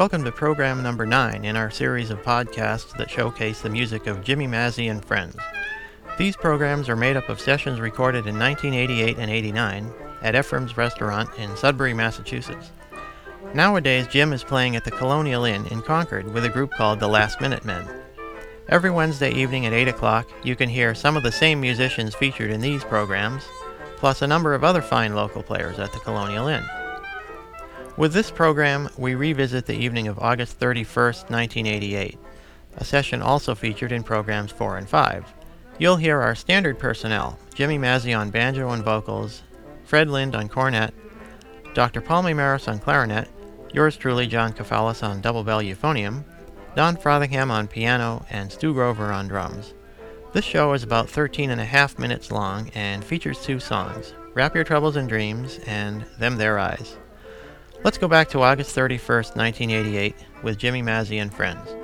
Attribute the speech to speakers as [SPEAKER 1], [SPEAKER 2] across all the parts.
[SPEAKER 1] Welcome to program number 9 in our series of podcasts that showcase the music of Jimmy Mazzy and friends. These programs are made up of sessions recorded in 1988 and 89 at Ephraim's Restaurant in Sudbury, Massachusetts. Nowadays, Jim is playing at the Colonial Inn in Concord with a group called the Last Minute Men. Every Wednesday evening at 8 o'clock, you can hear some of the same musicians featured in these programs, plus a number of other fine local players at the Colonial Inn. With this program, we revisit the evening of August 31st, 1988, a session also featured in programs 4 and 5. You'll hear our standard personnel Jimmy Mazzy on banjo and vocals, Fred Lind on cornet, Dr. Paul Maris on clarinet, yours truly, John Kafalas, on double bell euphonium, Don Frothingham on piano, and Stu Grover on drums. This show is about 13 and a half minutes long and features two songs Wrap Your Troubles in Dreams and Them There Eyes. Let's go back to August 31st, 1988, with Jimmy Mazzy and friends.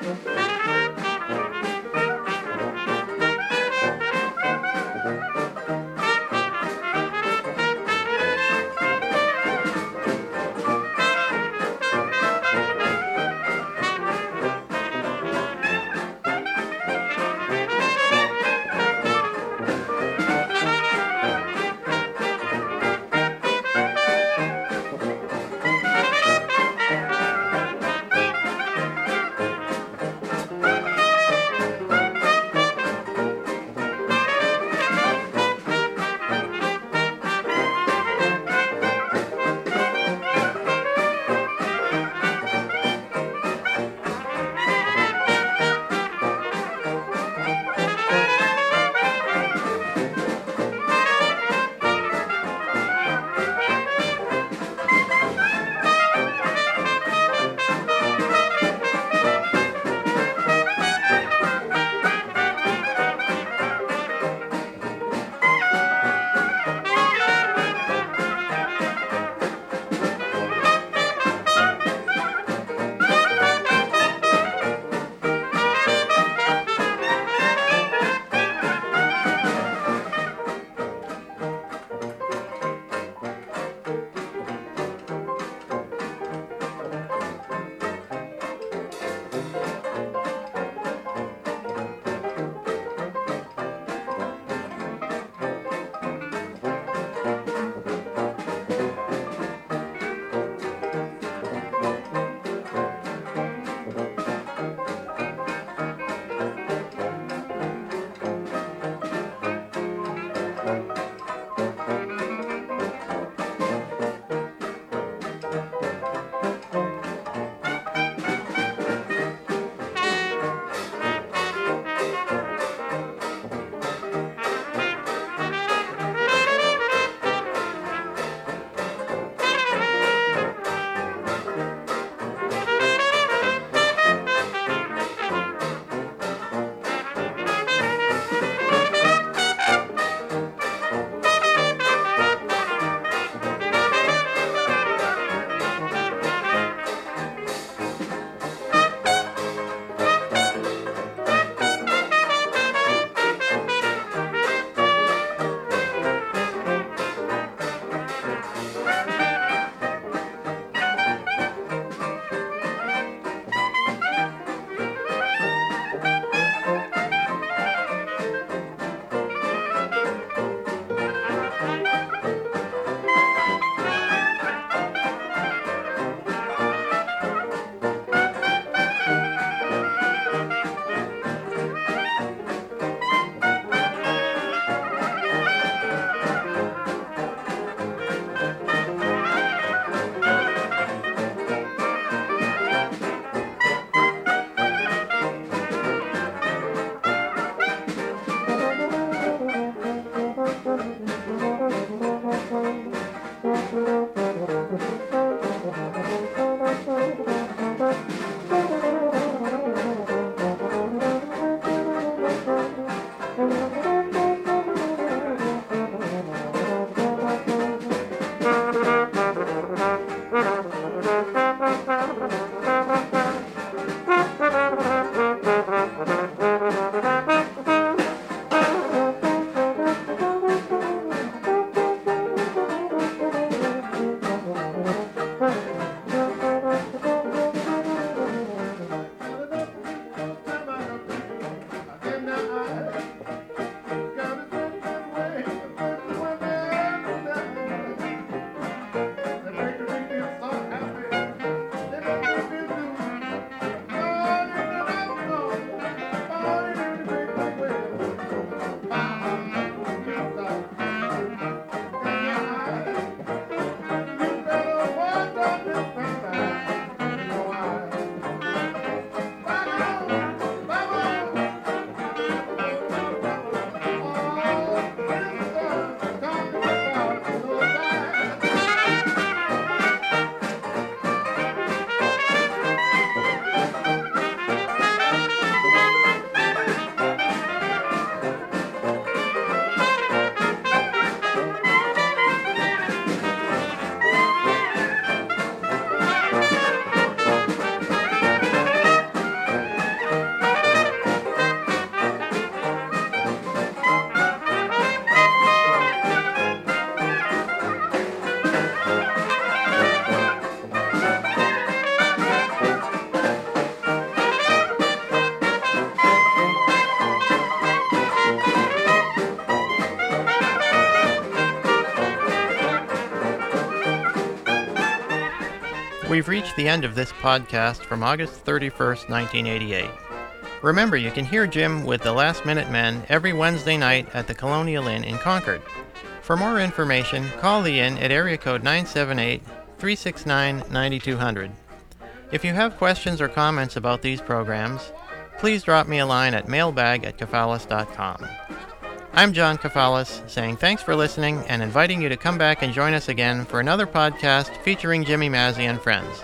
[SPEAKER 1] Música We've reached the end of this podcast from August 31st, 1988. Remember, you can hear Jim with the Last Minute Men every Wednesday night at the Colonial Inn in Concord. For more information, call the inn at area code 978 369 9200. If you have questions or comments about these programs, please drop me a line at mailbag at kafalas.com. I'm John Kafalas, saying thanks for listening and inviting you to come back and join us again for another podcast featuring Jimmy Mazzy and friends.